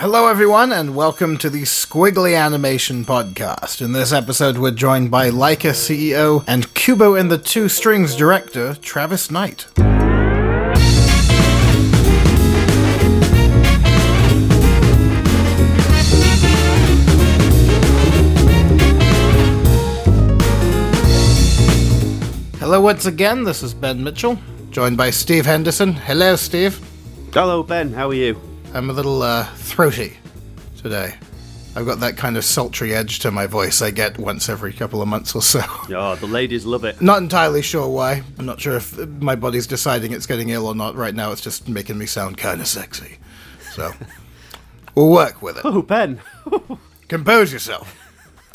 Hello, everyone, and welcome to the Squiggly Animation Podcast. In this episode, we're joined by Laika CEO and Kubo and the Two Strings director, Travis Knight. Hello, once again, this is Ben Mitchell, joined by Steve Henderson. Hello, Steve. Hello, Ben. How are you? I'm a little uh, throaty today. I've got that kind of sultry edge to my voice I get once every couple of months or so. Oh, the ladies love it. Not entirely sure why. I'm not sure if my body's deciding it's getting ill or not right now. It's just making me sound kind of sexy. So, we'll work with it. Oh, Ben. Compose yourself.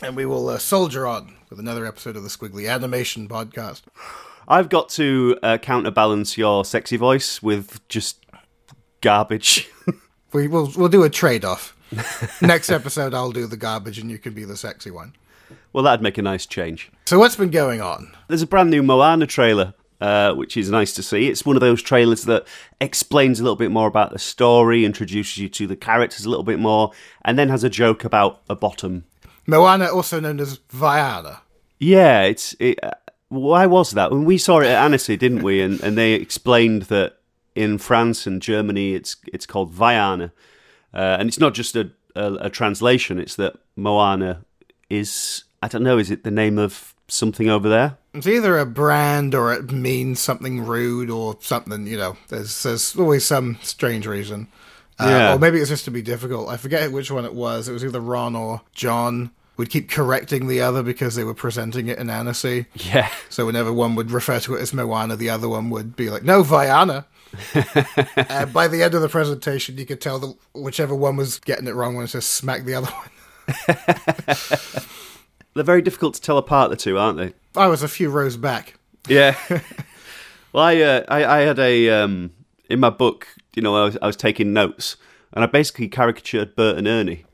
And we will uh, soldier on with another episode of the Squiggly Animation Podcast. I've got to uh, counterbalance your sexy voice with just garbage. We will we'll do a trade off. Next episode, I'll do the garbage and you can be the sexy one. well, that'd make a nice change. So, what's been going on? There's a brand new Moana trailer, uh, which is nice to see. It's one of those trailers that explains a little bit more about the story, introduces you to the characters a little bit more, and then has a joke about a bottom. Moana, also known as Vaiana. Yeah, it's. It, uh, why was that? When we saw it at Annecy, didn't we? And and they explained that in France and Germany, it's it's called Vaiana, uh, and it's not just a, a a translation. It's that Moana is. I don't know. Is it the name of something over there? It's either a brand or it means something rude or something, you know, there's, there's always some strange reason. Uh, Yeah. Or maybe it's just to be difficult. I forget which one it was. It was either Ron or John would keep correcting the other because they were presenting it in Annecy. Yeah. So whenever one would refer to it as Moana, the other one would be like, no, Vaiana. and by the end of the presentation, you could tell that whichever one was getting it wrong when it just smacked the other one. They're very difficult to tell apart, the two, aren't they? I was a few rows back. Yeah. well, I, uh, I I had a um, in my book. You know, I was, I was taking notes, and I basically caricatured Bert and Ernie.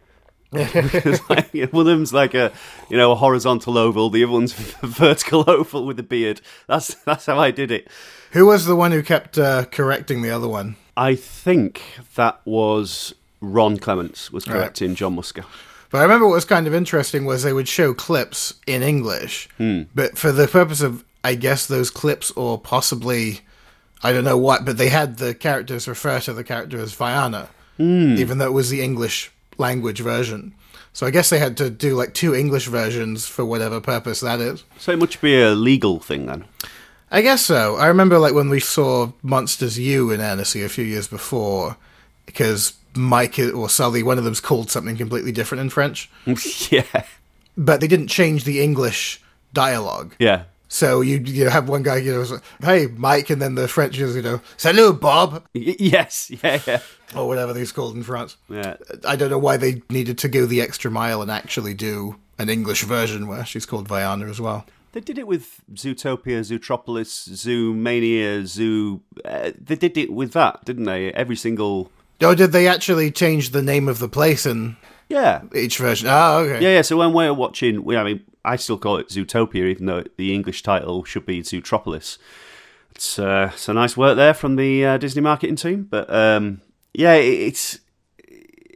It's like, one of them's like a you know a horizontal oval, the other one's a vertical oval with a beard. That's that's how I did it. Who was the one who kept uh, correcting the other one? I think that was Ron Clements was correcting John Musker. But I remember what was kind of interesting was they would show clips in English, but for the purpose of, I guess, those clips or possibly, I don't know what, but they had the characters refer to the character as Vaiana, even though it was the English language version. So I guess they had to do like two English versions for whatever purpose that is. So it must be a legal thing then. I guess so. I remember like when we saw Monsters U in Annecy a few years before, because Mike or Sully, one of them's called something completely different in French. yeah, but they didn't change the English dialogue. yeah. So you you have one guy, you know, hey Mike, and then the French is, you know, salut Bob, Y- yes, yeah, yeah, or whatever they're called in France. yeah. I don't know why they needed to go the extra mile and actually do an English version where she's called Vaiana as well. They did it with Zootopia, Zootropolis, Zoomania, Zoo. Uh, they did it with that, didn't they? Every single. Oh, did they actually change the name of the place in Yeah. each version? Oh, okay. Yeah, yeah. So when we're watching, we, I mean, I still call it Zootopia, even though the English title should be Zootropolis. It's, uh, it's a nice work there from the uh, Disney marketing team. But um, yeah, it, it's.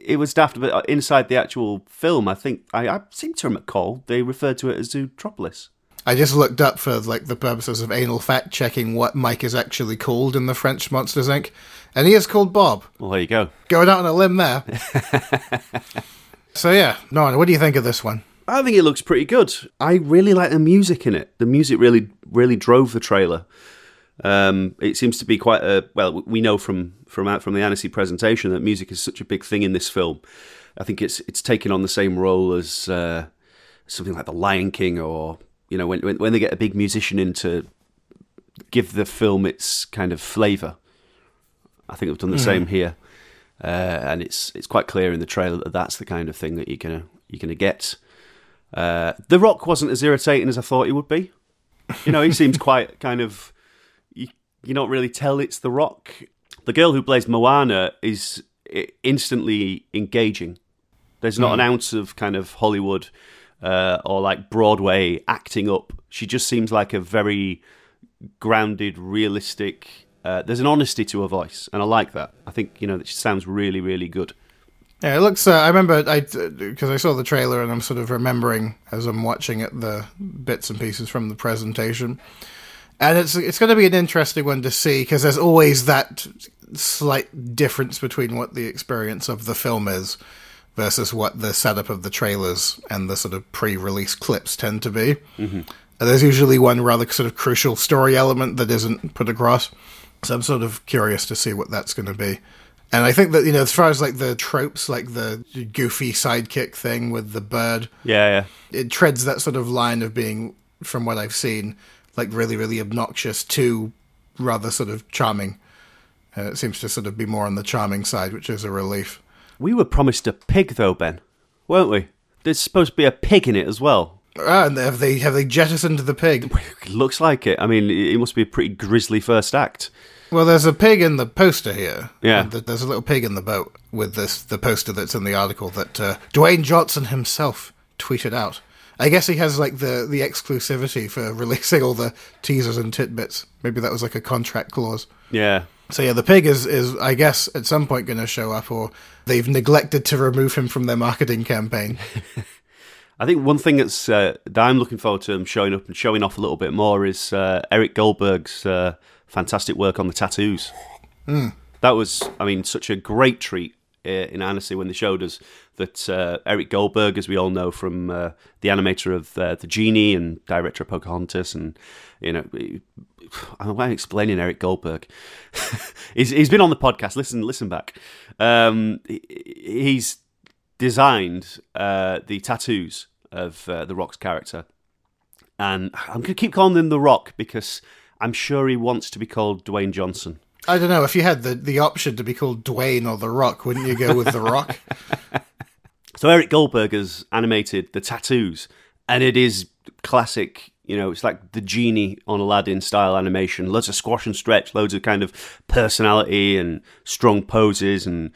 It was daft, but inside the actual film, I think I, I seem to recall they referred to it as Zootropolis. I just looked up for like the purposes of anal fact checking what Mike is actually called in the French Monsters Inc. And he is called Bob. Well, there you go. Going out on a limb there. so yeah, Norman, what do you think of this one? I think it looks pretty good. I really like the music in it. The music really, really drove the trailer. Um, it seems to be quite a well. We know from from out from the Annecy presentation that music is such a big thing in this film. I think it's it's taken on the same role as uh, something like The Lion King, or you know, when, when they get a big musician in to give the film its kind of flavour. I think they've done the same here, uh, and it's it's quite clear in the trailer that that's the kind of thing that you're gonna you're gonna get. Uh, the Rock wasn't as irritating as I thought he would be. You know, he seems quite kind of. You, you don't really tell it's The Rock. The girl who plays Moana is instantly engaging. There's not an ounce of kind of Hollywood uh, or like Broadway acting up. She just seems like a very grounded, realistic. Uh, there's an honesty to her voice, and I like that. I think you know that she sounds really, really good. Yeah, it looks. Uh, I remember I because I saw the trailer and I'm sort of remembering as I'm watching it the bits and pieces from the presentation, and it's it's going to be an interesting one to see because there's always that slight difference between what the experience of the film is versus what the setup of the trailers and the sort of pre-release clips tend to be. Mm-hmm. There's usually one rather sort of crucial story element that isn't put across. So I'm sort of curious to see what that's going to be. And I think that you know, as far as like the tropes, like the goofy sidekick thing with the bird, Yeah, yeah. it treads that sort of line of being, from what I've seen, like really, really obnoxious to rather sort of charming. And it seems to sort of be more on the charming side, which is a relief. We were promised a pig, though, Ben, weren't we? There's supposed to be a pig in it as well. Ah, and have they have they jettisoned the pig? It looks like it. I mean, it it must be a pretty grisly first act. Well, there's a pig in the poster here. Yeah. There's a little pig in the boat with this the poster that's in the article that uh, Dwayne Johnson himself tweeted out. I guess he has like the the exclusivity for releasing all the teasers and tidbits. Maybe that was like a contract clause. Yeah. So yeah, the pig is is I guess at some point going to show up, or they've neglected to remove him from their marketing campaign. I think one thing that's uh, that I'm looking forward to him showing up and showing off a little bit more is uh, Eric Goldberg's uh, fantastic work on the tattoos. That was, I mean, such a great treat uh, in Annecy when they showed us that uh, Eric Goldberg, as we all know from uh, the animator of uh, the Genie and director of Pocahontas, and you know, I'm explaining Eric Goldberg. he's he's been on the podcast. Listen, listen back. Um, he- he's designed uh, the tattoos of uh, the Rock's character, and I'm going to keep calling him the Rock because I'm sure he wants to be called Dwayne Johnson. I don't know if you had the the option to be called Dwayne or the Rock, wouldn't you go with the Rock? So Eric Goldberg has animated the tattoos, and it is classic. You know, it's like the genie on Aladdin style animation. Loads of squash and stretch, loads of kind of personality and strong poses, and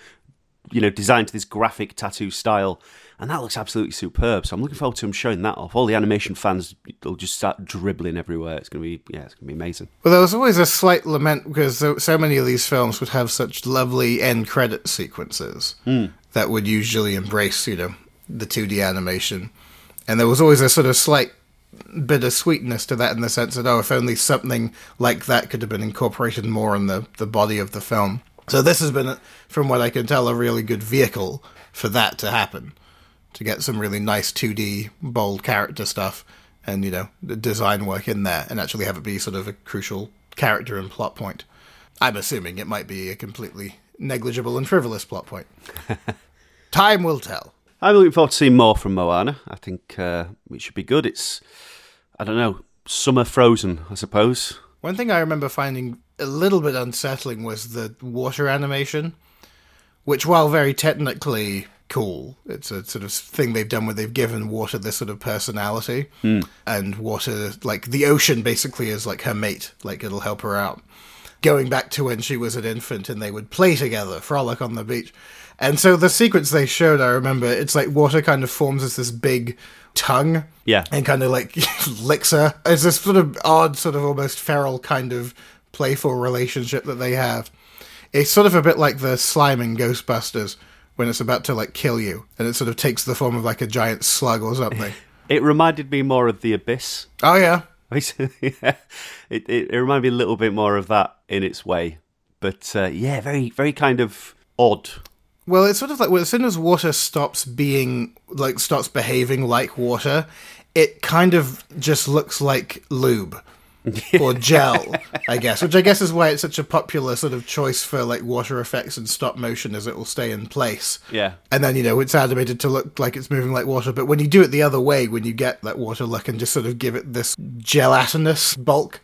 you know, designed to this graphic tattoo style. And that looks absolutely superb. So I'm looking forward to him showing that off. All the animation fans will just start dribbling everywhere. It's gonna be yeah, it's gonna be amazing. Well, there was always a slight lament because so, many of these films would have such lovely end credit sequences hmm. that would usually embrace, you know, the 2D animation. And there was always a sort of slight bit of sweetness to that in the sense that, oh, if only something like that could have been incorporated more in the, the body of the film. So this has been, from what I can tell, a really good vehicle for that to happen. To get some really nice 2D, bold character stuff and, you know, the design work in there and actually have it be sort of a crucial character and plot point. I'm assuming it might be a completely negligible and frivolous plot point. Time will tell. I'm looking forward to seeing more from Moana. I think uh, it should be good. It's I don't know, summer frozen, I suppose. One thing I remember finding a little bit unsettling was the water animation, which, while very technically cool, it's a sort of thing they've done where they've given water this sort of personality, hmm. and water, like the ocean, basically is like her mate, like it'll help her out. Going back to when she was an infant and they would play together, frolic on the beach. And so the sequence they showed, I remember, it's like water kind of forms as this big tongue Yeah. and kind of like licks her. It's this sort of odd, sort of almost feral kind of playful relationship that they have. It's sort of a bit like the slime in Ghostbusters when it's about to like kill you, and it sort of takes the form of like a giant slug or something. It reminded me more of the Abyss. oh yeah, yeah. it, it it reminded me a little bit more of that in its way, but uh, yeah, very very kind of odd. Well, it's sort of like well, as soon as water stops being like starts behaving like water, it kind of just looks like lube or gel, I guess. Which I guess is why it's such a popular sort of choice for like water effects and stop motion, as it will stay in place. Yeah. And then you know it's animated to look like it's moving like water, but when you do it the other way, when you get that water look and just sort of give it this gelatinous bulk,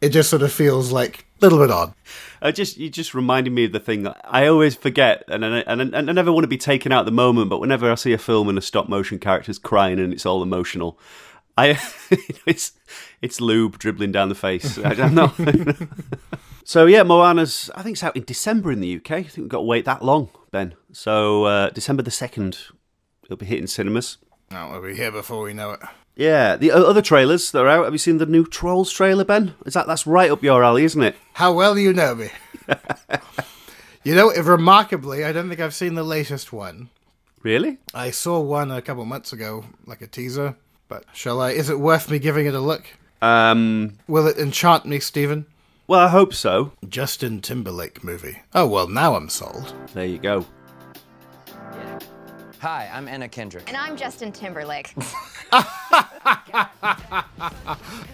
it just sort of feels like a little bit odd. I just you just reminded me of the thing that I always forget, and I, and, I- and I never want to be taken out the moment. But whenever I see a film and a stop motion character's crying and it's all emotional, I it's it's lube dribbling down the face. I don't know. so yeah, Moana's I think it's out in December in the UK. I think we've got to wait that long, Ben. So uh, December the second, it'll be hitting cinemas. Oh, we'll be here before we know it. Yeah, the other trailers that are out. Have you seen the new Trolls trailer, Ben? Is that that's right up your alley, isn't it? How well you know me. You know, remarkably, I don't think I've seen the latest one. Really? I saw one a couple months ago, like a teaser. But shall I? Is it worth me giving it a look? Um, Will it enchant me, Stephen? well, I hope so. Justin Timberlake movie. Oh well, now I'm sold. There you go. Hi, I'm Anna Kendrick. And I'm Justin Timberlake.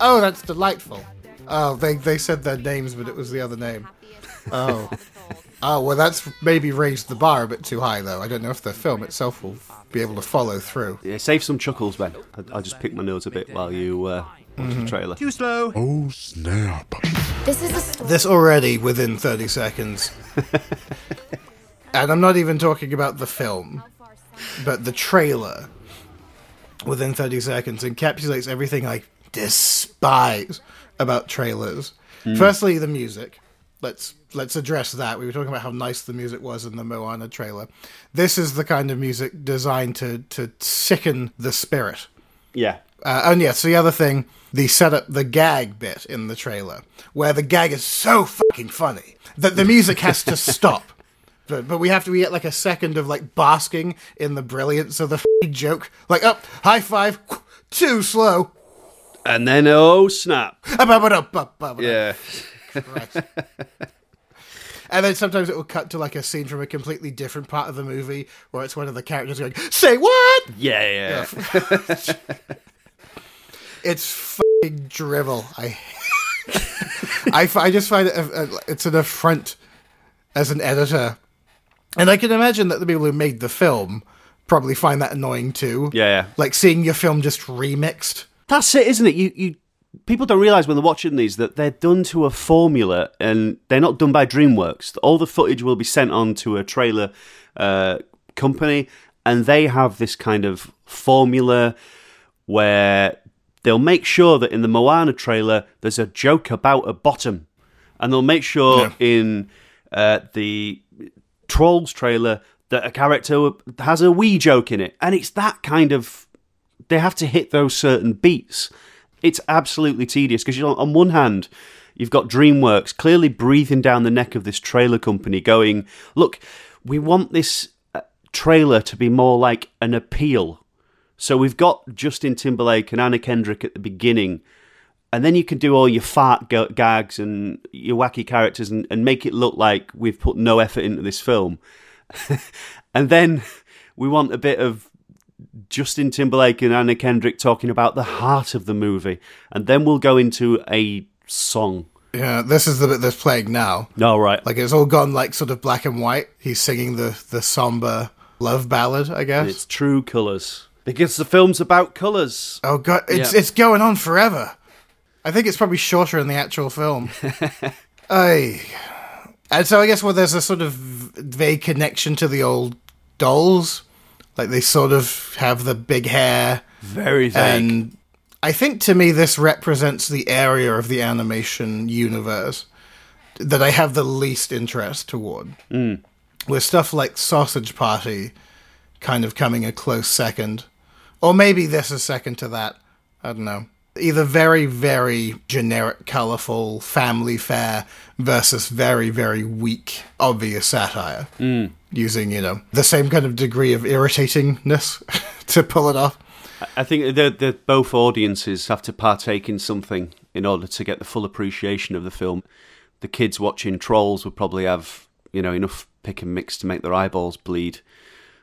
Oh, that's delightful. Oh, they they said their names, but it was the other name. Oh. Oh well, that's maybe raised the bar a bit too high, though. I don't know if the film itself will be able to follow through. Yeah, save some chuckles, Ben. I- I'll just pick my nose a bit while you uh, watch the mm-hmm. trailer. Too slow. Oh snap. this is a story. This already within 30 seconds. and I'm not even talking about the film, but the trailer within 30 seconds encapsulates everything I despise about trailers. Hmm. Firstly, the music. Let's let's address that. We were talking about how nice the music was in the Moana trailer. This is the kind of music designed to to sicken the spirit. Yeah. Uh, and yes, the other thing, the setup, the gag bit in the trailer, where the gag is so fucking funny that the music has to stop. But, but we have to get like a second of like basking in the brilliance of the joke. Like, up, high five, too slow. And then, oh snap. Yeah. Yeah. And then sometimes it will cut to like a scene from a completely different part of the movie where it's one of the characters going, "Say what?" Yeah, yeah. It's fucking drivel. I, I, I just find it a, a- it's an affront as an editor, and I can imagine that the people who made the film probably find that annoying too. Yeah, yeah. like seeing your film just remixed. That's it, isn't it? You, you, people don't realize when they're watching these that they're done to a formula, and they're not done by DreamWorks. All the footage will be sent on to a trailer uh, company, and they have this kind of formula where they'll make sure that in the Moana trailer there's a joke about a bottom, and they'll make sure Yeah. in uh, the Trolls trailer that a character has a wee joke in it, and it's that kind of they have to hit those certain beats. It's absolutely tedious because you know, on one hand, you've got DreamWorks clearly breathing down the neck of this trailer company, going, "Look, we want this uh, trailer to be more like an appeal." So we've got Justin Timberlake and Anna Kendrick at the beginning, and then you can do all your fart ga- gags and your wacky characters and, and make it look like we've put no effort into this film. and then we want a bit of Justin Timberlake and Anna Kendrick talking about the heart of the movie, and then we'll go into a song. Yeah, this is the bit that's playing now. All right, Like it's all gone like sort of black and white. He's singing the the somber love ballad, I guess. it's true colours because the film's about colours. Oh god, it's Yeah. it's going on forever. I think it's probably shorter in the actual film. Aye. And so I guess well, there's a sort of vague connection to the old dolls, like they sort of have the big hair, Very vague. and I think to me this represents the area of the animation universe that I have the least interest toward. Hmm. With stuff like Sausage Party kind of coming a close second. Or maybe this is second to that. I don't know. Either very, very generic, colourful family fare versus very, very weak, obvious satire. Mm. Using, you know, the same kind of degree of irritatingness to pull it off. I think that that both audiences have to partake in something in order to get the full appreciation of the film. The kids watching Trolls would probably have, you know, enough pick and mix to make their eyeballs bleed.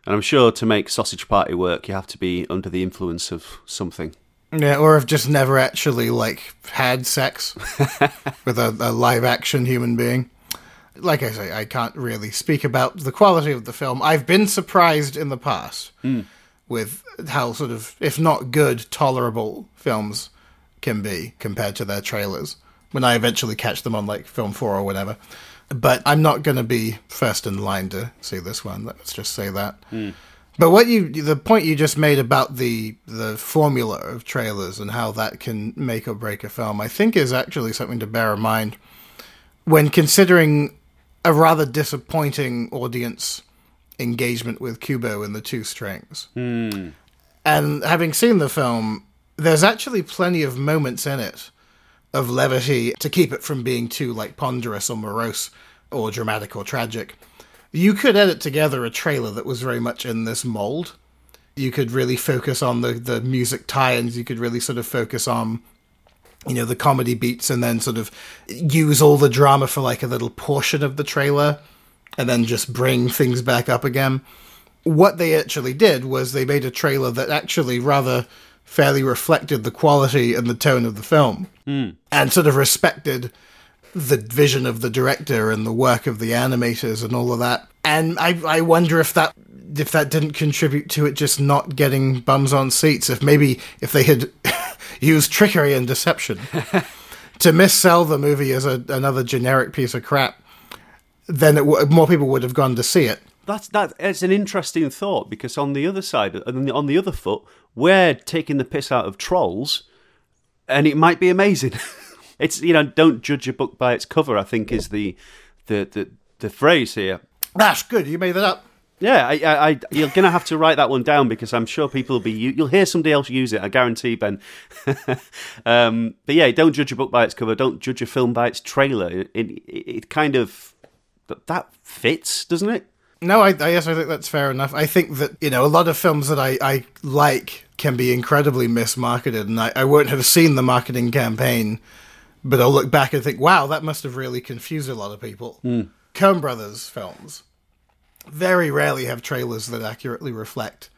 And I'm sure to make Sausage Party work, you have to be under the influence of something. Yeah, or have just never actually like had sex with a, a live action human being. Like I say, I can't really speak about the quality of the film. I've been surprised in the past hmm. with how sort of, if not good, tolerable films can be compared to their trailers when I eventually catch them on like film four or whatever. But I'm not going to be first in line to see this one. Let's just say that. But what you the point you just made about the the formula of trailers and how that can make or break a film, I think is actually something to bear in mind when considering a rather disappointing audience engagement with Kubo and the two strings. Hmm. And having seen the film, there's actually plenty of moments in it of levity to keep it from being too like ponderous or morose or dramatic or tragic. you could edit together a trailer that was very much in this mold. You could really focus on the, the music tie-ins. You could really sort of focus on, you know, the comedy beats, and then sort of use all the drama for like a little portion of the trailer, and then just bring things back up again. What they actually did was they made a trailer that actually rather fairly reflected the quality and the tone of the film, hmm. and sort of respected the vision of the director and the work of the animators and all of that. And I, I wonder if that if that didn't contribute to it just not getting bums on seats. If maybe if they had used trickery and deception to missell the movie as a, another generic piece of crap, then it w- more people would have gone to see it. That's that. It's an interesting thought because on the other side, and on the other foot, we're taking the piss out of trolls, and it might be amazing. it's you know, don't judge a book by its cover. I think is the the the, the phrase here. That's good. You made that up. Yeah, I, I, I, you're going to have to write that one down because I'm sure people will be. You, you'll hear somebody else use it. I guarantee, Ben. um, but yeah, don't judge a book by its cover. Don't judge a film by its trailer. It, it, it kind of that fits, doesn't it? No, I, I guess I think that's fair enough. I think that you know a lot of films that I, I like can be incredibly mismarketed, and I, I won't have seen the marketing campaign, but I'll look back and think, wow, that must have really confused a lot of people. Mm. Coen Brothers films very rarely have trailers that accurately reflect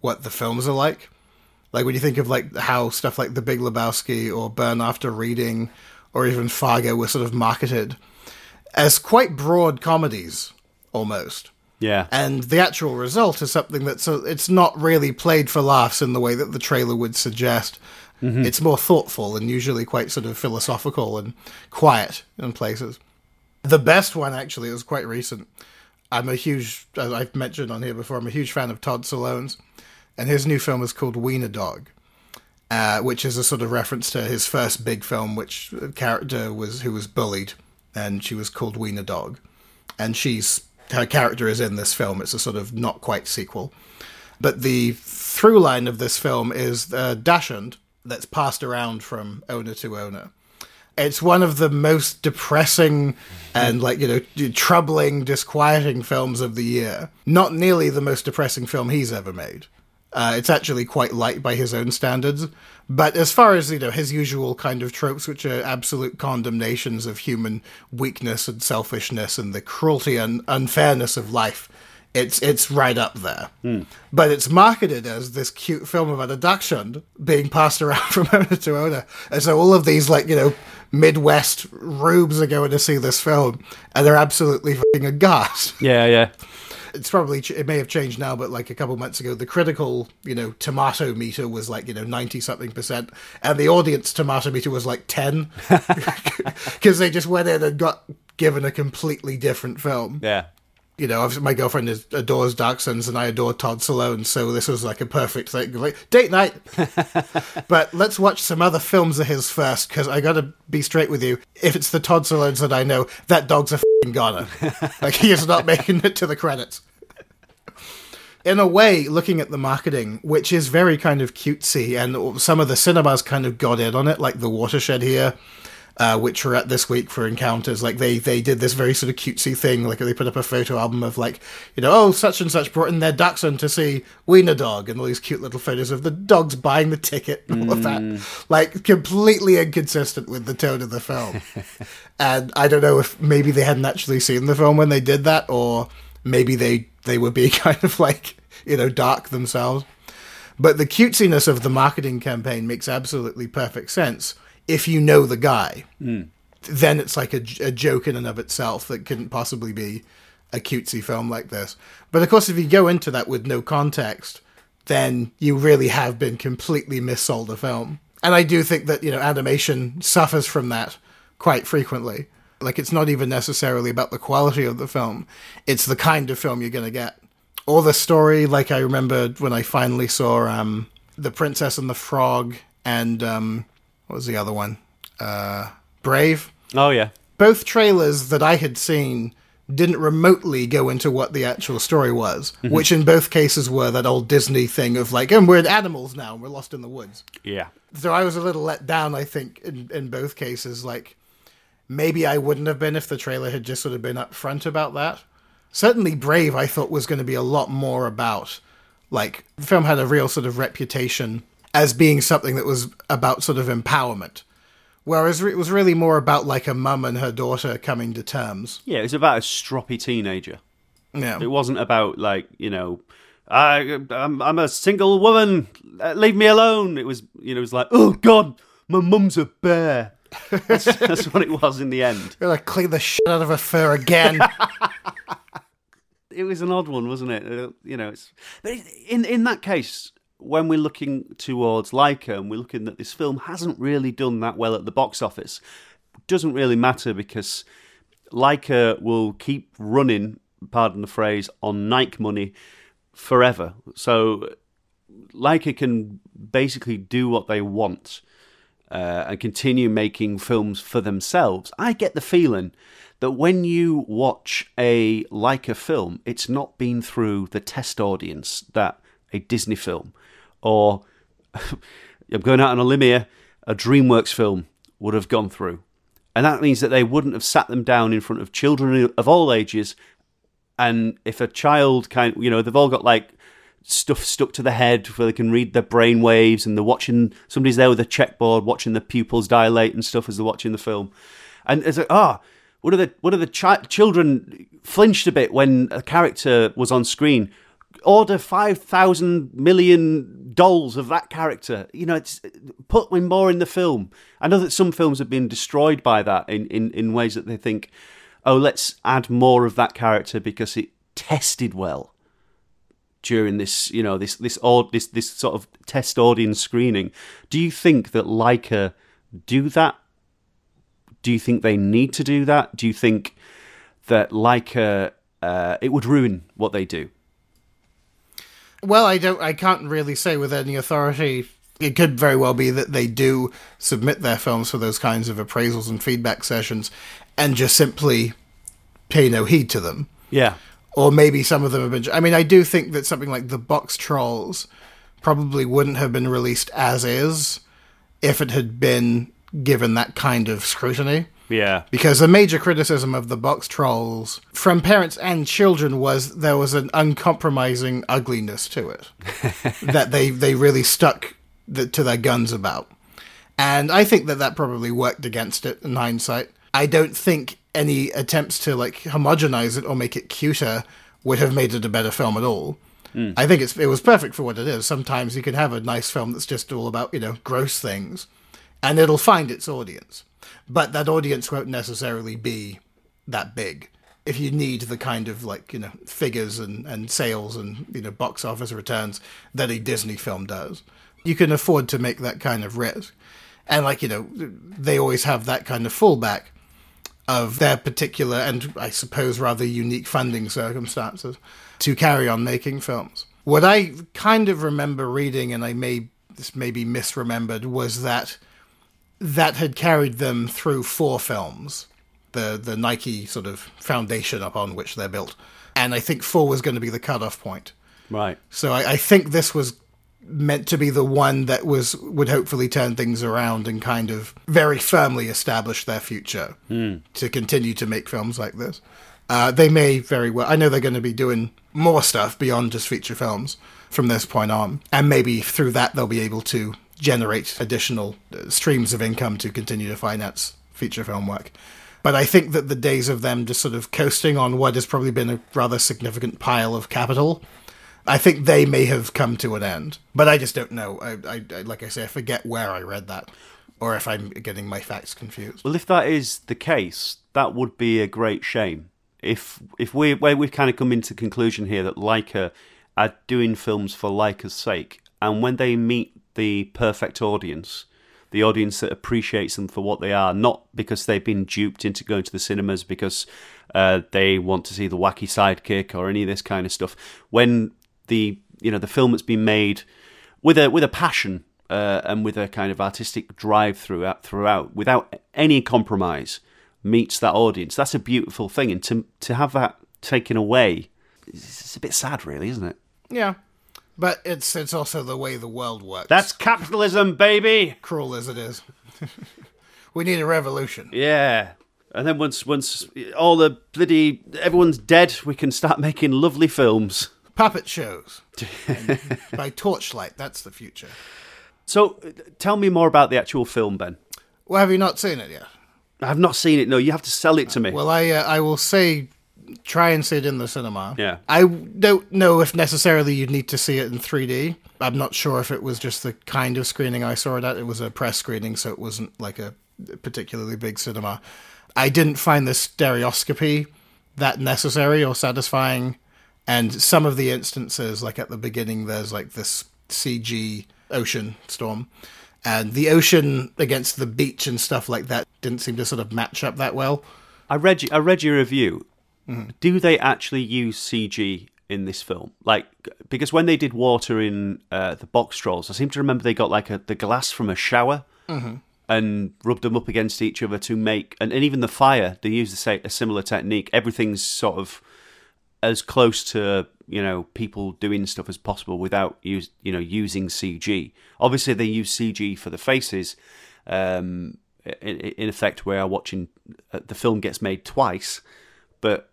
what the films are like. Like when you think of like how stuff like The Big Lebowski or Burn After Reading or even Fargo were sort of marketed as quite broad comedies almost. Yeah. And the actual result is something that's uh, it's not really played for laughs in the way that the trailer would suggest. Mm-hmm. It's more thoughtful and usually quite sort of philosophical and quiet in places. The best one actually is quite recent. I'm a huge, as I've mentioned on here before, I'm a huge fan of Todd Solondz's, and his new film is called Wiener Dog, uh, which is a sort of reference to his first big film, which character was who was bullied, and she was called Wiener Dog, and she's her character is in this film. It's a sort of not quite sequel, but the through line of this film is uh, Dachshund that's passed around from owner to owner. It's one of the most depressing and like you know troubling disquieting films of the year. Not nearly the most depressing film he's ever made uh, it's actually quite light by his own standards but as far as you know his usual kind of tropes which are absolute condemnations of human weakness and selfishness and the cruelty and unfairness of life it's it's right up there. Hmm. But it's marketed as this cute film about a dachshund being passed around from owner to owner. And so all of these like, you know, Midwest rubes are going to see this film and they're absolutely fucking aghast. Yeah, yeah. It's probably it may have changed now, but like a couple months ago, the critical you know tomato meter was like you know ninety something percent, and the audience tomato meter was like ten, because they just went in and got given a completely different film Yeah. You know, obviously my girlfriend is, adores Dachshunds and I adore Todd Solondz, so this was like a perfect thing. Like, date night! but let's watch some other films of his first, because I gotta be straight with you. If it's the Todd Solondz that I know, that dog's a fing goner. like, he is not making it to the credits. In a way, looking at the marketing, which is very kind of cutesy, and some of the cinemas kind of got in on it, like the Watershed here, uh, which were at this week for encounters. Like they they did this very sort of cutesy thing. Like they put up a photo album of like you know oh such and such brought in their dachshund to see Wiener Dog and all these cute little photos of the dogs buying the ticket and all of that. Like completely inconsistent with the tone of the film. and I don't know if maybe they hadn't actually seen the film when they did that, or maybe they they were being kind of like you know dark themselves. But the cutesiness of the marketing campaign makes absolutely perfect sense if you know the guy. Then it's like a, a joke in and of itself that couldn't possibly be a cutesy film like this. But of course, if you go into that with no context, then you really have been completely missold a film. And I do think that, you know, animation suffers from that quite frequently. Like, it's not even necessarily about the quality of the film, it's the kind of film you're going to get. Or the story, like I remember when I finally saw um, The Princess and the Frog and um, what was the other one? Uh, Brave. Oh yeah. Both trailers that I had seen didn't remotely go into what the actual story was, which in both cases were that old Disney thing of like, and we're animals now and we're lost in the woods. Yeah. So I was a little let down, I think, in, in both cases. Like, maybe I wouldn't have been if the trailer had just sort of been upfront about that. certainly Brave, I thought was going to be a lot more about, like, the film had a real sort of reputation as being something that was about sort of empowerment. Whereas it was really more about like a mum and her daughter coming to terms. Yeah, it was about a stroppy teenager. Yeah. It wasn't about like you know, I I'm, I'm a single woman. uh, Leave me alone. It was you know, it was like oh god, my mum's a bear. That's, that's what it was in the end. Gonna clean the shit out of her fur again. It was an odd one, wasn't it? Uh, You know, it's but in in that case. When we're looking towards Laika and we're looking that this film hasn't really done that well at the box office, doesn't really matter because Laika will keep running, pardon the phrase, on Nike money forever. So Laika can basically do what they want uh, and continue making films for themselves. I get the feeling that when you watch a Laika film, it's not been through the test audience that a Disney film or I'm going out on a limb here, a DreamWorks film would have gone through. And that means that they wouldn't have sat them down in front of children of all ages. And if a child kind you know, they've all got like stuff stuck to the head where they can read their brain waves and they're watching somebody's there with a checkboard watching the pupils dilate and stuff as they're watching the film. And it's like, ah, one of the one of the chi- children flinched a bit when a character was on screen. Order five thousand million dolls of that character. You know, it's put more in the film. I know that some films have been destroyed by that in, in, in ways that they think, oh, let's add more of that character because it tested well during this, you know, this this this this sort of test audience screening. Do you think that Laika do that? Do you think they need to do that? Do you think that Laika uh, it would ruin what they do? Well, I don't. I can't really say with any authority. It could very well be that they do submit their films for those kinds of appraisals and feedback sessions, and just simply pay no heed to them. Yeah, or maybe some of them have been. I mean, I do think that something like the Box Trolls probably wouldn't have been released as is if it had been given that kind of scrutiny. Yeah, Because a major criticism of the Box Trolls from parents and children was there was an uncompromising ugliness to it that they they really stuck the, to their guns about. And I think that that probably worked against it in hindsight. I don't think any attempts to like homogenize it or make it cuter would have made it a better film at all. Hmm. I think it's it was perfect for what it is. Sometimes you can have a nice film that's just all about you know gross things, and it'll find its audience. But that audience won't necessarily be that big. If you need the kind of like you know figures and, and sales and you know box office returns that a Disney film does, you can afford to make that kind of risk. And like you know, they always have that kind of fallback of their particular and I suppose rather unique funding circumstances to carry on making films. What I kind of remember reading, and I may this may be misremembered, was that that had carried them through four films, the the Nike sort of foundation upon which they're built, and I think four was going to be the cutoff point. right. So I, I think this was meant to be the one that was would hopefully turn things around and kind of very firmly establish their future to continue to make films like this. Uh, they may very well. I know they're going to be doing more stuff beyond just feature films from this point on, and maybe through that they'll be able to generate additional uh, streams of income to continue to finance feature film work. But I think that the days of them just sort of coasting on what has probably been a rather significant pile of capital I think they may have come to an end, but I just don't know. I, I, I like I say, I forget where I read that, or if I'm getting my facts confused. Well, if that is the case, that would be a great shame. If if we where we've kind of come into conclusion here that Laika are doing films for Laika's sake, and when they meet the perfect audience, the audience that appreciates them for what they are, not because they've been duped into going to the cinemas because uh, they want to see the wacky sidekick or any of this kind of stuff. When the you know the film that's been made with a with a passion uh, and with a kind of artistic drive throughout throughout without any compromise meets that audience. That's a beautiful thing, and to to have that taken away, it's, it's a bit sad, really, isn't it? Yeah, but it's it's also the way the world works. That's capitalism, baby. cruel as it is. we need a revolution. Yeah. And then once once all the bloody everyone's dead, we can start making lovely films. Puppet shows by Torchlight. That's the future. So, tell me more about the actual film, Ben. Well, have you not seen it yet? I've not seen it. No, you have to sell it to me. Well, I uh, I will say, try and see it in the cinema. Yeah. I don't know if necessarily you'd need to see it in 3D. I'm not sure if it was just the kind of screening I saw it at. It was a press screening, so it wasn't like a particularly big cinema. I didn't find the stereoscopy that necessary or satisfying. And some of the instances, like at the beginning, there's like this CG ocean storm. And the ocean against the beach and stuff like that didn't seem to sort of match up that well. I read I read your review. Do they actually use CG in this film? Like because when they did water in uh, the box trolls, I seem to remember they got like a, the glass from a shower and rubbed them up against each other to make and, and even the fire they use the sa- a similar technique. Everything's sort of as close to you know people doing stuff as possible without use you know using CG. Obviously, they use CG for the faces. Um, in, in effect, we are watching uh, the film gets made twice, but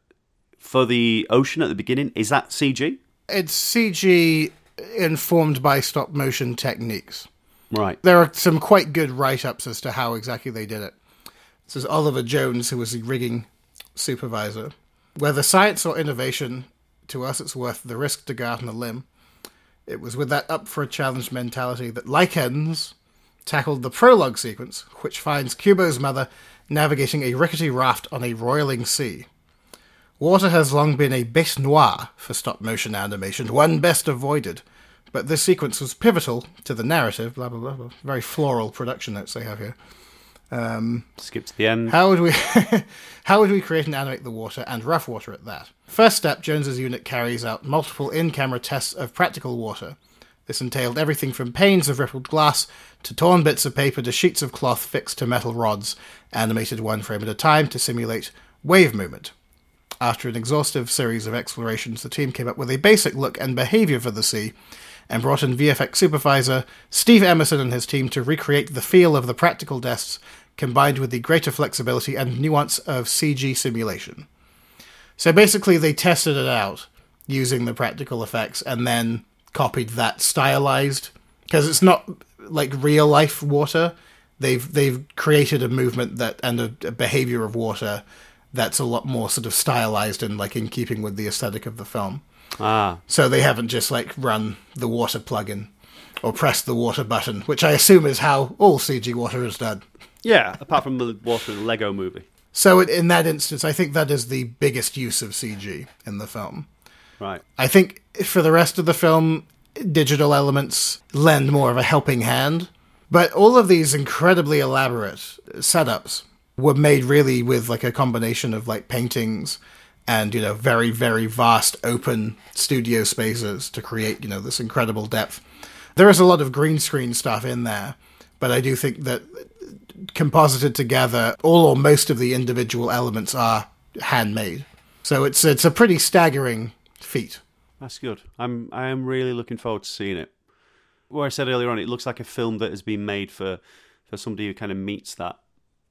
for the ocean at the beginning, is that CG? It's CG informed by stop motion techniques. Right. There are some quite good write ups as to how exactly they did it. This is Oliver Jones, who was the rigging supervisor. Whether science or innovation, to us it's worth the risk to go out on a limb. It was with that up for a challenge mentality that Laikans tackled the prologue sequence, which finds Kubo's mother navigating a rickety raft on a roiling sea. Water has long been a bête noire for stop motion animation, one best avoided. But this sequence was pivotal to the narrative, blah, blah, blah, blah. Very floral production notes they have here. Um, Skip to the end. How would we how would we create and animate the water and rough water at that? First step, Jones's unit carries out multiple in-camera tests of practical water. This entailed everything from panes of rippled glass to torn bits of paper to sheets of cloth fixed to metal rods, animated one frame at a time to simulate wave movement. After an exhaustive series of explorations, the team came up with a basic look and behavior for the sea and brought in VFX supervisor Steve Emerson and his team to recreate the feel of the practical desks combined with the greater flexibility and nuance of CG simulation. So basically, they tested it out using the practical effects and then copied that stylized because it's not like real life water. They've they've created a movement that and a, a behavior of water that's a lot more sort of stylized and like in keeping with the aesthetic of the film. Ah, So they haven't just like run the water plugin or pressed the water button, which I assume is how all CG water is done. yeah. Apart from the water in the Lego Movie, So in that instance, I think that is the biggest use of CG in the film. right? I think for the rest of the film, digital elements lend more of a helping hand. But all of these incredibly elaborate setups were made really with like a combination of like paintings and you know very very vast open studio spaces to create you know this incredible depth. There is a lot of green screen stuff in there, but I do think that composited together, all or most of the individual elements are handmade. So it's it's a pretty staggering feat. That's good. I'm I am really looking forward to seeing it. Where I said earlier on, it looks like a film that has been made for for somebody who kind of meets that,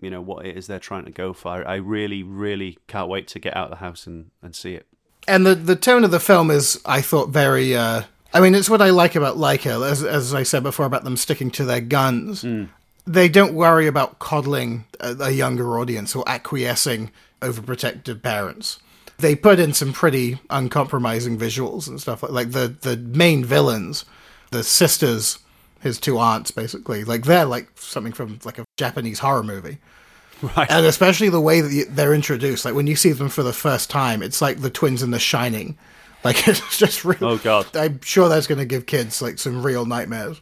you know, what it is they're trying to go for. I really, really can't wait to get out of the house and, and see it. and the the tone of the film is, I thought, very. Uh, I mean, it's what I like about Laika, as as I said before about them sticking to their guns. They don't worry about coddling a, a younger audience or acquiescing overprotective parents. They put in some pretty uncompromising visuals and stuff like like the the main villains, the sisters, his two aunts, basically. Like they're like something from like a Japanese horror movie Right. and especially the way that they're introduced. Like when you see them for the first time, it's like the twins in The Shining. Like it's just real. Oh, God. I'm sure that's going to give kids like some real nightmares.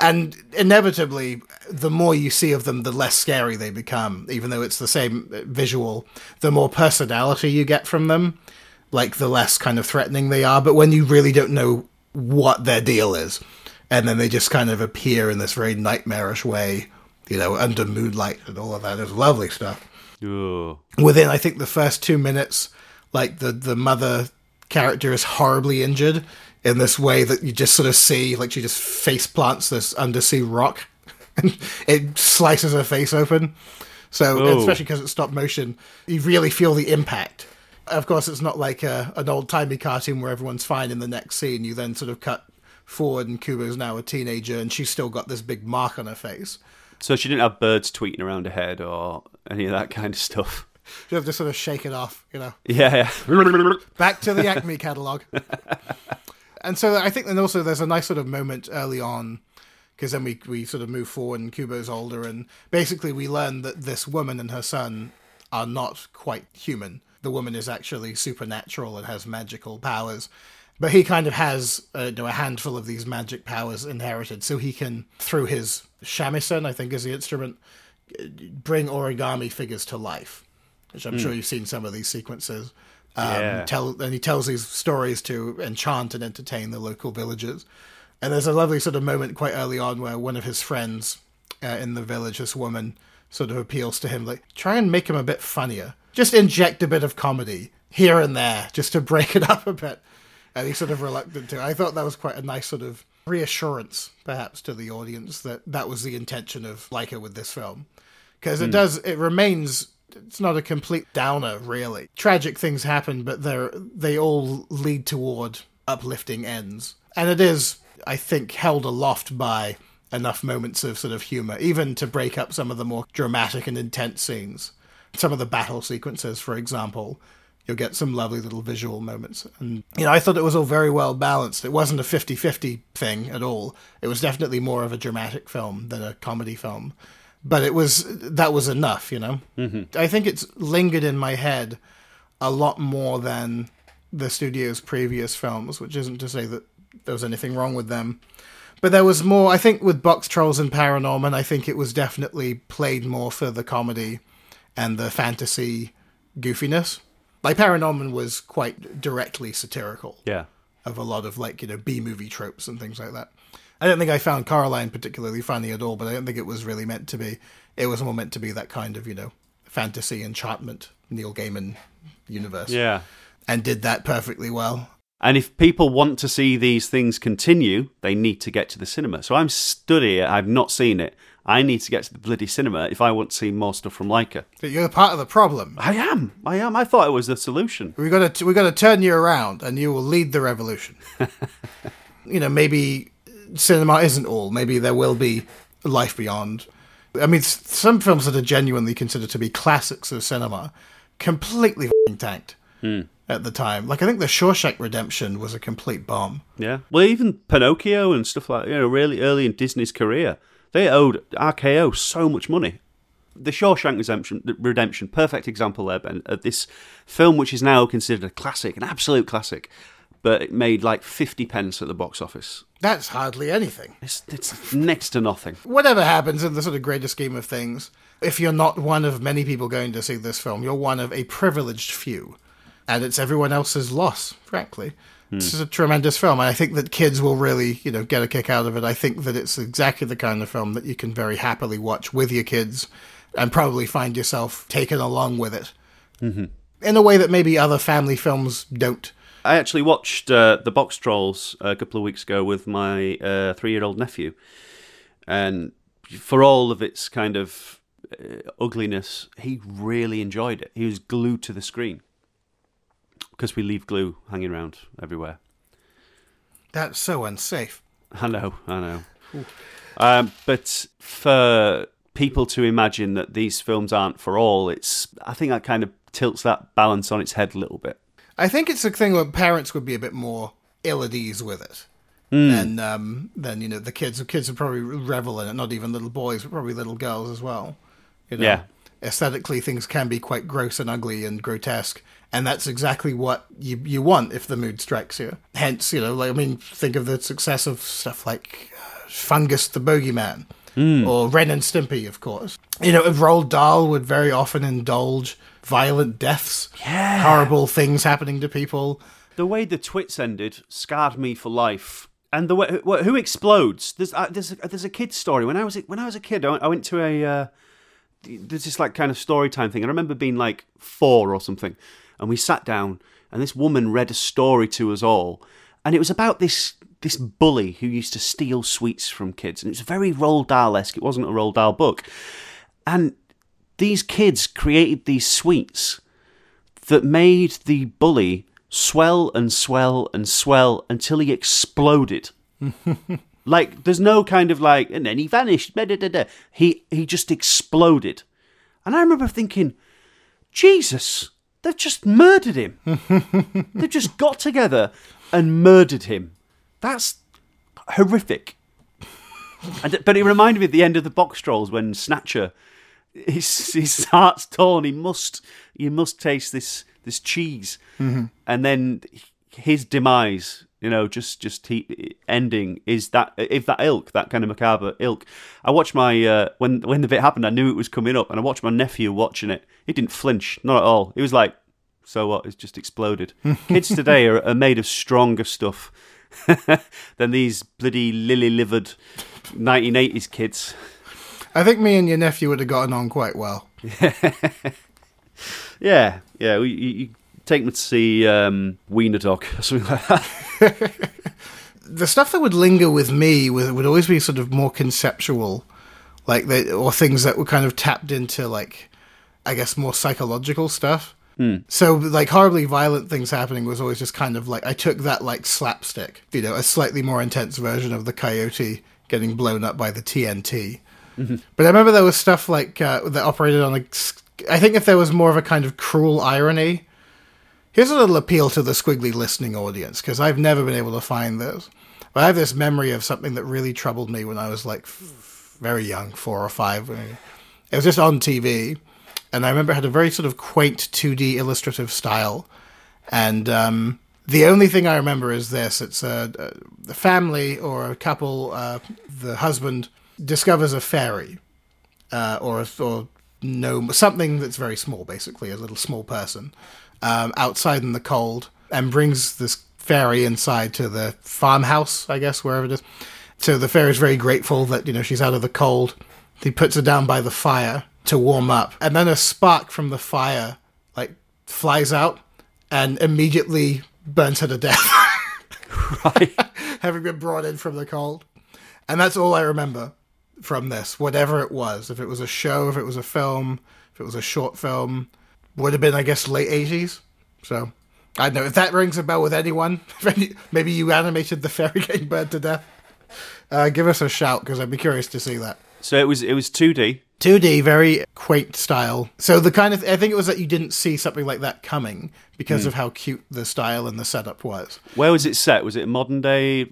And inevitably, the more you see of them, the less scary they become. Even though it's the same uh, visual, the more personality you get from them, like the less kind of threatening they are. But when you really don't know what their deal is, and then they just kind of appear in this very nightmarish way, you know, under moonlight and all of that is lovely stuff. Ugh. Within, I think, the first two minutes, like the the mother character is horribly injured in this way that you just sort of see, like she just face plants this undersea rock, and it slices her face open. So Oh. especially because it's stop motion, you really feel the impact. Of course, it's not like a, an old timey cartoon where everyone's fine in the next scene. You then sort of cut forward, and Kubo's now a teenager, and she's still got this big mark on her face. So she didn't have birds tweeting around her head or any of that kind of stuff. You have to sort of shake it off, you know. Yeah, yeah. Back to the Acme catalog. and so I think then also there's a nice sort of moment early on because then we we sort of move forward and Kubo's older and basically we learn that this woman and her son are not quite human. The woman is actually supernatural and has magical powers. But he kind of has uh, you know, a handful of these magic powers inherited, so he can, through his shamisen, I think is the instrument, bring origami figures to life. Which I'm sure you've seen some of these sequences. Um, Yeah. tell and he tells these stories to enchant and entertain the local villagers. And there's a lovely sort of moment quite early on where one of his friends uh, in the village, this woman, sort of appeals to him like, try and make him a bit funnier. Just inject a bit of comedy here and there, just to break it up a bit. And he's sort of reluctant to. I thought that was quite a nice sort of reassurance, perhaps, to the audience that that was the intention of Laika with this film, because it hmm. does. It remains. It's not a complete downer, really. Tragic things happen, but they're they all lead toward uplifting ends, and it is, I think, held aloft by enough moments of sort of humor, even to break up some of the more dramatic and intense scenes. Some of the battle sequences, for example, you'll get some lovely little visual moments. And, you know, I thought it was all very well balanced. It wasn't a 50 50 thing at all. It was definitely more of a dramatic film than a comedy film. But it was, that was enough, you know? Mm-hmm. I think it's lingered in my head a lot more than the studio's previous films, which isn't to say that there was anything wrong with them. But there was more, I think, with Boxtrolls and Paranorman, I think it was definitely played more for the comedy and the fantasy goofiness. Like Paranorman was quite directly satirical Yeah. of a lot of like, you know, B movie tropes and things like that. I don't think I found Coraline particularly funny at all, but I don't think it was really meant to be. It was more meant to be that kind of, you know, fantasy enchantment, Neil Gaiman universe. Yeah. And did that perfectly well. And if people want to see these things continue, they need to get to the cinema. So I'm stood here, I've not seen it. I need to get to the bloody cinema if I want to see more stuff from Laika. But you're part of the problem. I am. I am. I thought it was the solution. We got to we got to turn you around, and you will lead the revolution. you know, maybe cinema isn't all. Maybe there will be life beyond. I mean, some films that are genuinely considered to be classics of cinema completely f***ing tanked hmm. at the time. Like I think The Shawshank Redemption was a complete bomb. Yeah. Well, even Pinocchio and stuff like you know, really early in Disney's career, they owed RKO so much money. The Shawshank Redemption, Redemption, perfect example there, Ben, of this film which is now considered a classic, an absolute classic, but it made like fifty pence at the box office. That's hardly anything. It's, it's next to nothing. whatever happens in the sort of greater scheme of things, if you're not one of many people going to see this film, you're one of a privileged few. And it's everyone else's loss, frankly. This is a tremendous film, and I think that kids will really, you know, get a kick out of it. I think that it's exactly the kind of film that you can very happily watch with your kids and probably find yourself taken along with it. Mm-hmm. In a way that maybe other family films don't. I actually watched uh, the Boxtrolls a couple of weeks ago with my uh, three-year-old nephew, and for all of its kind of uh, ugliness, he really enjoyed it. He was glued to the screen because we leave glue hanging around everywhere. That's so unsafe. I know, I know. Um, but for people to imagine that these films aren't for all, it's I think that kind of tilts that balance on its head a little bit. I think it's a thing where parents would be a bit more ill at ease with it. Hmm. than um, than you know the kids. The kids would probably revel in it. Not even little boys, but probably little girls as well. You know? Yeah. Aesthetically, things can be quite gross and ugly and grotesque, and that's exactly what you you want if the mood strikes you. Hence, you know, like I mean, think of the success of stuff like uh, Fungus the Bogeyman. Or Ren and Stimpy, of course. You know, Roald Dahl would very often indulge violent deaths, Yeah. horrible things happening to people. The way the twits ended scarred me for life. And the way who, who explodes? There's uh, there's a, there's a kid's story. When I was a, when I was a kid, I went, I went to a uh, there's this like kind of story time thing. I remember being like four or something, and we sat down, and this woman read a story to us all, and it was about this this bully who used to steal sweets from kids, and it was very Roald Dahl esque. It wasn't a Roald Dahl book, and these kids created these sweets that made the bully swell and swell and swell until he exploded. like there's no kind of like and then he vanished. da, da, da. He he just exploded. And I remember thinking, Jesus, they've just murdered him. they've just got together and murdered him. That's horrific. And, but it reminded me of the end of the Boxtrolls when Snatcher his his heart's torn. He must he must taste this this cheese, mm-hmm. and then his demise. You know, just just he, ending is that if that ilk, that kind of macabre ilk. I watched my uh, when when the bit happened, I knew it was coming up, and I watched my nephew watching it. He didn't flinch, not at all. He was like, "So what? It's just exploded." Kids today are, are made of stronger stuff than these bloody lily livered 1980s kids. I think me and your nephew would have gotten on quite well. Yeah, yeah. You take me to see um, Wiener Dog or something like that. the stuff that would linger with me would, would always be sort of more conceptual, like they, or things that were kind of tapped into like, I guess more psychological stuff. So like horribly violent things happening was always just kind of like I took that like slapstick, you know, a slightly more intense version of the coyote getting blown up by the TNT. But I remember there was stuff like uh, that operated on a. I think if there was more of a kind of cruel irony, Here's a little appeal to the Skwigly listening audience because I've never been able to find this. But I have this memory of something that really troubled me when I was like f- very young, four or five. It was just on TV, and I remember it had a very sort of quaint 2D illustrative style. And um, the only thing I remember is this: it's a, a family or a couple. Uh, the husband discovers a fairy, uh, or or no something that's very small, basically a little small person, um, outside in the cold, and brings this fairy inside to the farmhouse, I guess wherever it is. So the fairy's very grateful that you know she's out of the cold. He puts her down by the fire to warm up, and then a spark from the fire like flies out and immediately burns her to death. right. having been brought in from the cold. And that's all I remember from this, whatever it was. If it was a show, if it was a film, if it was a short film, would have been, I guess, late 80s. So, I don't know. If that rings a bell with anyone, any, maybe you animated the fairy getting burned to death, uh, give us a shout because I'd be curious to see that. So it was it was 2D. 2D, very quaint style. So the kind of I think it was that you didn't see something like that coming because hmm. of how cute the style and the setup was. Where was it set? Was it modern day,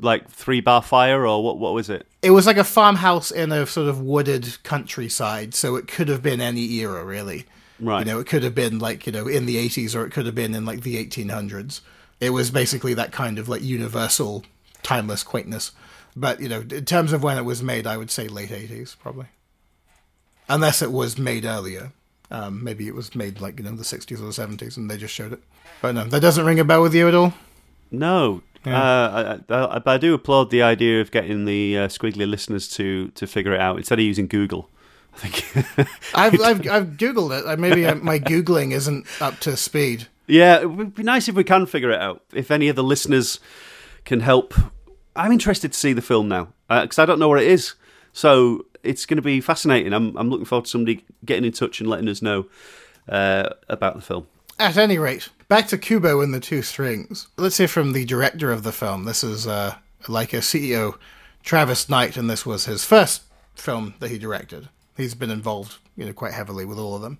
like three bar fire, or what? What was it? It was like a farmhouse in a sort of wooded countryside, so it could have been any era really. Right. You know, it could have been like, you know, in the 80s or it could have been in like the 1800s. It was basically that kind of like universal timeless quaintness. But, you know, in terms of when it was made, I would say late 80s probably. Unless it was made earlier. Um, maybe it was made like, you know, the 60s or the 70s and they just showed it. But no, that doesn't ring a bell with you at all? No. Uh, I, I, I, do applaud the idea of getting the uh, Skwigly listeners to to figure it out instead of using Google. I think. I've, I've, I've Googled it. Uh, Maybe uh, my Googling isn't up to speed. Yeah, it would be nice if we can figure it out. If any of the listeners can help, I'm interested to see the film now because I don't know what it is. So it's going to be fascinating. I'm I'm looking forward to somebody getting in touch and letting us know uh, about the film. At any rate, back to Kubo and the Two Strings. Let's hear from the director of the film. This is uh, Laika CEO, Travis Knight, and this was his first film that he directed. He's been involved, you know, quite heavily with all of them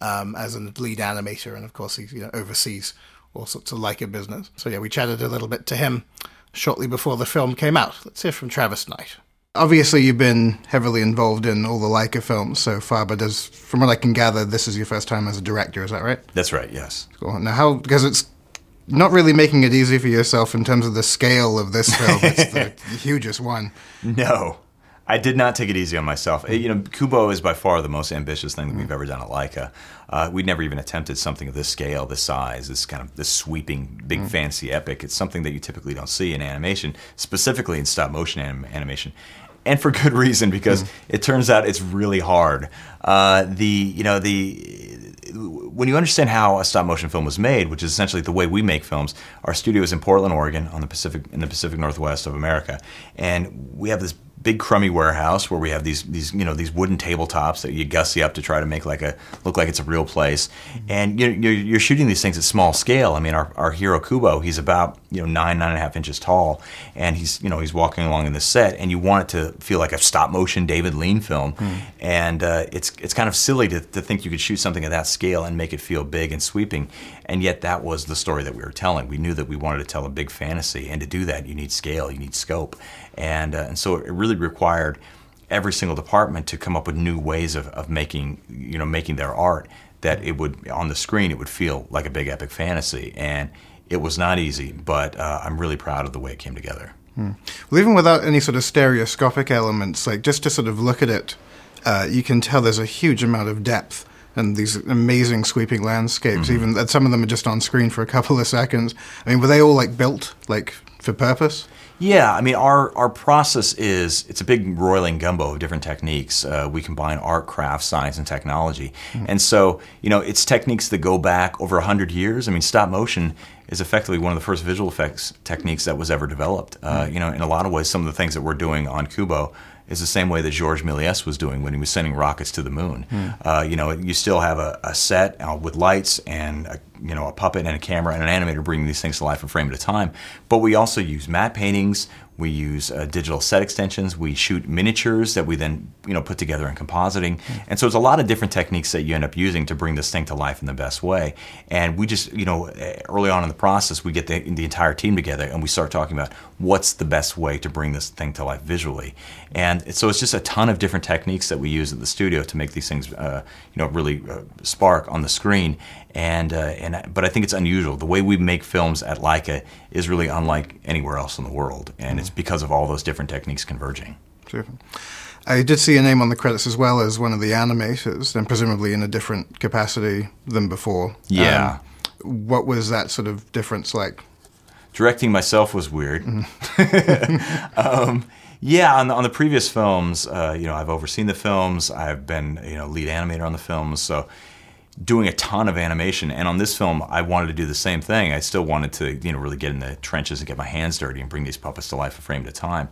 um, as a lead animator, and of course he you know oversees all sorts of Laika business. So yeah, we chatted a little bit to him shortly before the film came out. Let's hear from Travis Knight. Obviously, you've been heavily involved in all the Laika films so far, but as from what I can gather, this is your first time as a director. Is that right? That's right, yes. Cool. Now, how because it's not really making it easy for yourself in terms of the scale of this film. It's the, hugest one. No, I did not take it easy on myself. Eh, you know, Kubo is by far the most ambitious thing that we've mm. ever done at Laika. Uh, we'd never even attempted something of this scale, this size, this kind of this sweeping, big, mm. fancy epic. It's something that you typically don't see in animation, specifically in stop motion anim- animation. And for good reason, because it turns out it's really hard. Uh, the you know the when you understand how a stop motion film was made, which is essentially the way we make films, our studio is in Portland, Oregon, on the Pacific in the Pacific Northwest of America, and we have this big crummy warehouse where we have these these you know these wooden tabletops that you gussy up to try to make like a look like it's a real place, and you're, you're, you're shooting these things at small scale. I mean, our, our hero Kubo, he's about you know nine nine and a half inches tall, and he's you know he's walking along in the set, and you want it to feel like a stop motion David Lean film, and uh, it's it's kind of silly to, to think you could shoot something at that scale and make it feel big and sweeping, and yet that was the story that we were telling. We knew that we wanted to tell a big fantasy, and to do that, you need scale, you need scope, and uh, and so it really required every single department to come up with new ways of, of making you know making their art that it would on the screen it would feel like a big epic fantasy. And it was not easy but uh, i'm really proud of the way it came together. Well, even without any sort of stereoscopic elements, like just to sort of look at it, uh, you can tell there's a huge amount of depth and these amazing sweeping landscapes. Even and some of them are just on screen for a couple of seconds. I mean, were they all like built like for purpose? Yeah, I mean, our, our process is it's a big roiling gumbo of different techniques. Uh, we combine art, craft, science, and technology. And so, you know, it's techniques that go back over 100 years. I mean, stop motion is effectively one of the first visual effects techniques that was ever developed. Uh, you know, in a lot of ways, some of the things that we're doing on Kubo is the same way that Georges Méliès was doing when he was sending rockets to the moon. Uh, you know, you still have a, a set uh, with lights and a, you know a puppet and a camera and an animator bringing these things to life a frame at a time. But we also use matte paintings. We use uh, digital set extensions. We shoot miniatures that we then you know put together in compositing. And so it's a lot of different techniques that you end up using to bring this thing to life in the best way. And we just you know early on in the process we get the, the entire team together and we start talking about what's the best way to bring this thing to life visually. And so it's just a ton of different techniques that we use at the studio to make these things uh, you know really uh, spark on the screen. And uh, and but I think it's unusual. The way we make films at Laika is really unlike anywhere else in the world, and it's because of all those different techniques converging. I did see a name on the credits as well as one of the animators, and presumably in a different capacity than before. Yeah. Um, what was that sort of difference like? Directing myself was weird. um, yeah, on the, on the previous films, uh, you know, I've overseen the films. I've been, you know, lead animator on the films. So doing a ton of animation. And on this film, I wanted to do the same thing. I still wanted to, you know, really get in the trenches and get my hands dirty and bring these puppets to life a frame at a time.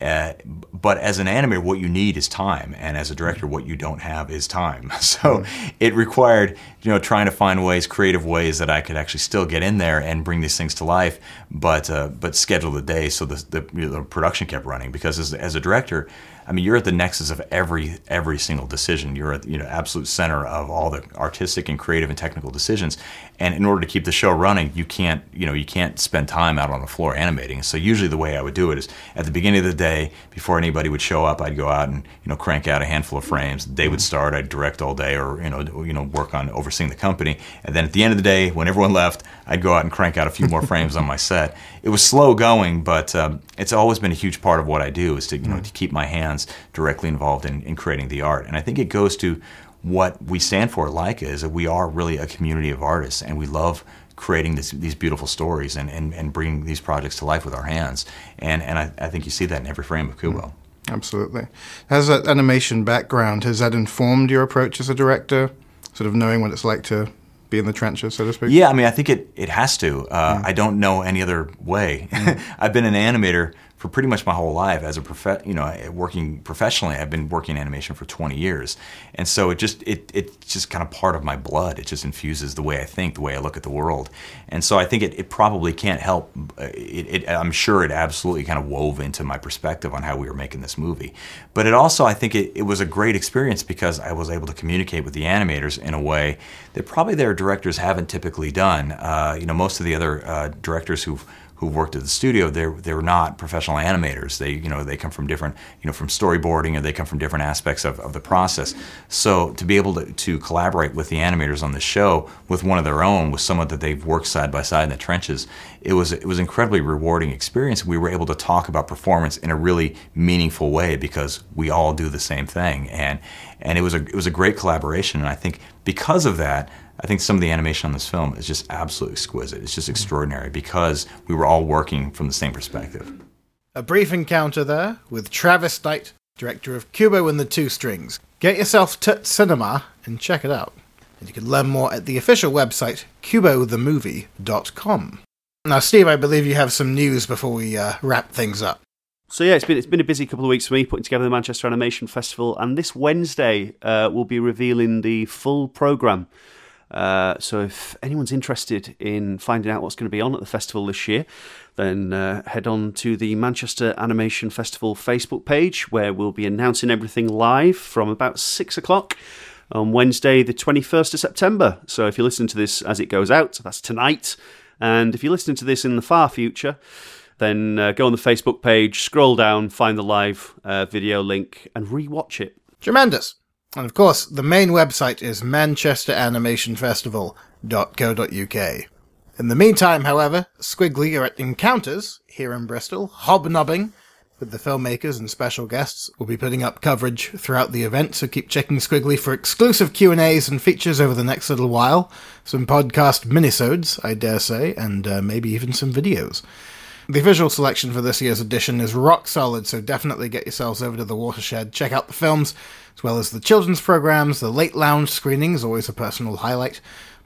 Uh, but as an animator, what you need is time, and as a director, what you don't have is time. So it required, you know, trying to find ways, creative ways that I could actually still get in there and bring these things to life, but uh, but schedule the day so the, the, you know, the production kept running. Because as, as a director, I mean, you're at the nexus of every every single decision. You're at you know absolute center of all the artistic and creative and technical decisions. And in order to keep the show running, you can't you know you can't spend time out on the floor animating. So usually the way I would do it is at the beginning of the day, before anybody would show up, I'd go out and you know crank out a handful of frames. The day would start, I'd direct all day, or you know you know work on overseeing the company. And then at the end of the day, when everyone left, I'd go out and crank out a few more frames on my set. It was slow going, but um, it's always been a huge part of what I do is to you know to keep my hands directly involved in, in creating the art. And I think it goes to what we stand for Laika is that we are really a community of artists and we love creating this, these beautiful stories and, and, and bringing these projects to life with our hands. And, and I, I think you see that in every frame of Kubo. Mm-hmm. Absolutely. Has that animation background, has that informed your approach as a director? Sort of knowing what it's like to be in the trenches, so to speak? Yeah, I mean, I think it, it has to. Uh, mm. I don't know any other way. Mm. I've been an animator for pretty much my whole life as a you know working professionally. I've been working in animation for 20 years, and so it just it it's just kind of part of my blood. It just infuses the way I think, the way I look at the world, and so I think it, it probably can't help. uh, It, it, I'm sure it absolutely kind of wove into my perspective on how we were making this movie, but it also I think it, it was a great experience because I was able to communicate with the animators in a way that probably their directors haven't typically done. Uh, you know, most of the other uh, directors who've who worked at the studio, they're they're not professional animators. They you know they come from different you know from storyboarding or they come from different aspects of, of the process. So to be able to, to collaborate with the animators on the show with one of their own, with someone that they've worked side by side in the trenches, it was it was an incredibly rewarding experience. We were able to talk about performance in a really meaningful way because we all do the same thing, and and it was a it was a great collaboration. And I think because of that. I think some of the animation on this film is just absolutely exquisite. It's just extraordinary because we were all working from the same perspective. A brief encounter there with Travis Knight, director of Kubo and the Two Strings. Get yourself to cinema and check it out. And you can learn more at the official website, kubothemovie.com. Now, Steve, I believe you have some news before we uh, wrap things up. So yeah, it's been it's been a busy couple of weeks for me putting together the Manchester Animation Festival, and this Wednesday uh, we'll be revealing the full program. Uh, so if anyone's interested in finding out what's going to be on at the festival this year, then uh, head on to the Manchester Animation Festival Facebook page, where we'll be announcing everything live from about six o'clock on Wednesday, the twenty first of September. So if you listen to this as it goes out, that's tonight, and if you're listening to this in the far future then uh, go on the Facebook page, scroll down, find the live uh, video link, and re watch it. Tremendous. And of course, the main website is manchesteranimationfestival.co.uk. In the meantime, however, Skwigly are at Encounters here in Bristol, hobnobbing with the filmmakers and special guests. We'll be putting up coverage throughout the event, so keep checking Skwigly for exclusive Q&As and features over the next little while. Some podcast minisodes, I dare say, and uh, maybe even some videos. The visual selection for this year's edition is rock solid, so definitely get yourselves over to the Watershed, check out the films, as well as the children's programs, the late lounge screenings, always a personal highlight,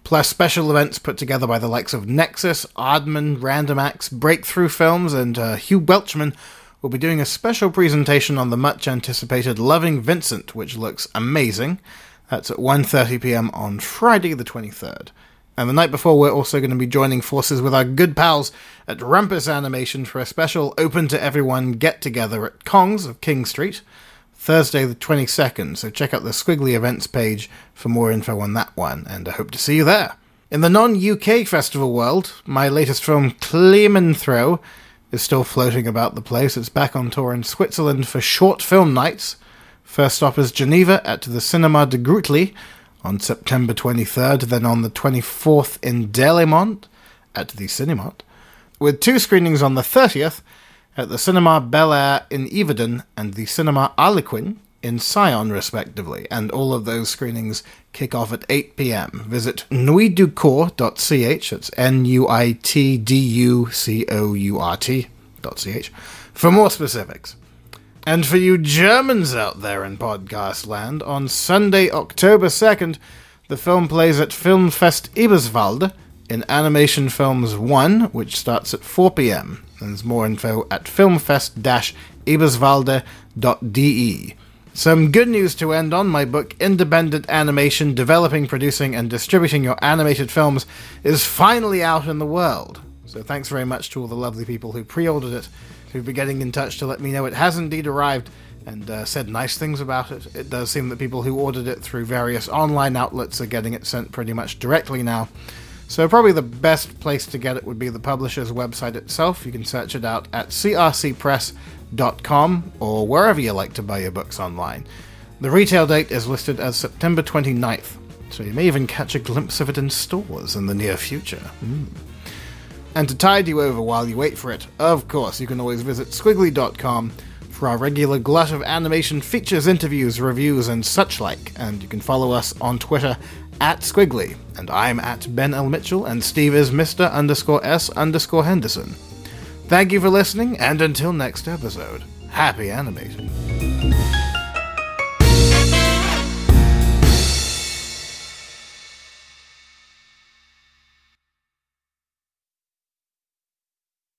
plus special events put together by the likes of Nexus, Aardman, Random Acts, Breakthrough Films, and uh, Hugh Welchman will be doing a special presentation on the much anticipated Loving Vincent, which looks amazing. That's at 1.30pm on Friday the 23rd. And the night before, we're also going to be joining forces with our good pals at Rumpus Animation for a special open to everyone get together at Kong's of King Street, Thursday the 22nd. So check out the Skwigly events page for more info on that one, and I hope to see you there. In the non UK festival world, my latest film, Throw, is still floating about the place. It's back on tour in Switzerland for short film nights. First stop is Geneva at the Cinema de Grutli on September 23rd, then on the 24th in Delémont at the Cinémont, with two screenings on the 30th at the Cinema Bel Air in Yverdon and the Cinema Harlequin in Sion, respectively, and all of those screenings kick off at 8 pm. Visit nuitducourt.ch, that's N U I T D U C O U R T.ch, for more specifics. And for you Germans out there in podcast land, on Sunday, October 2nd, the film plays at Filmfest Eberswalde in Animation Films 1, which starts at 4 pm. There's more info at filmfest-eberswalde.de. Some good news to end on. My book, Independent Animation Developing, Producing, and Distributing Your Animated Films, is finally out in the world. So thanks very much to all the lovely people who pre ordered it who've been getting in touch to let me know it has indeed arrived and uh, said nice things about it. It does seem that people who ordered it through various online outlets are getting it sent pretty much directly now. So, probably the best place to get it would be the publisher's website itself. You can search it out at crcpress.com or wherever you like to buy your books online. The retail date is listed as September 29th, so you may even catch a glimpse of it in stores in the near future. Mm. And to tide you over while you wait for it, of course, you can always visit skwigly.com for our regular glut of animation features, interviews, reviews, and such like. And you can follow us on Twitter at Skwigly. And I'm at Ben L. Mitchell, and Steve is Mr. underscore S underscore Henderson. Thank you for listening, and until next episode, happy animating.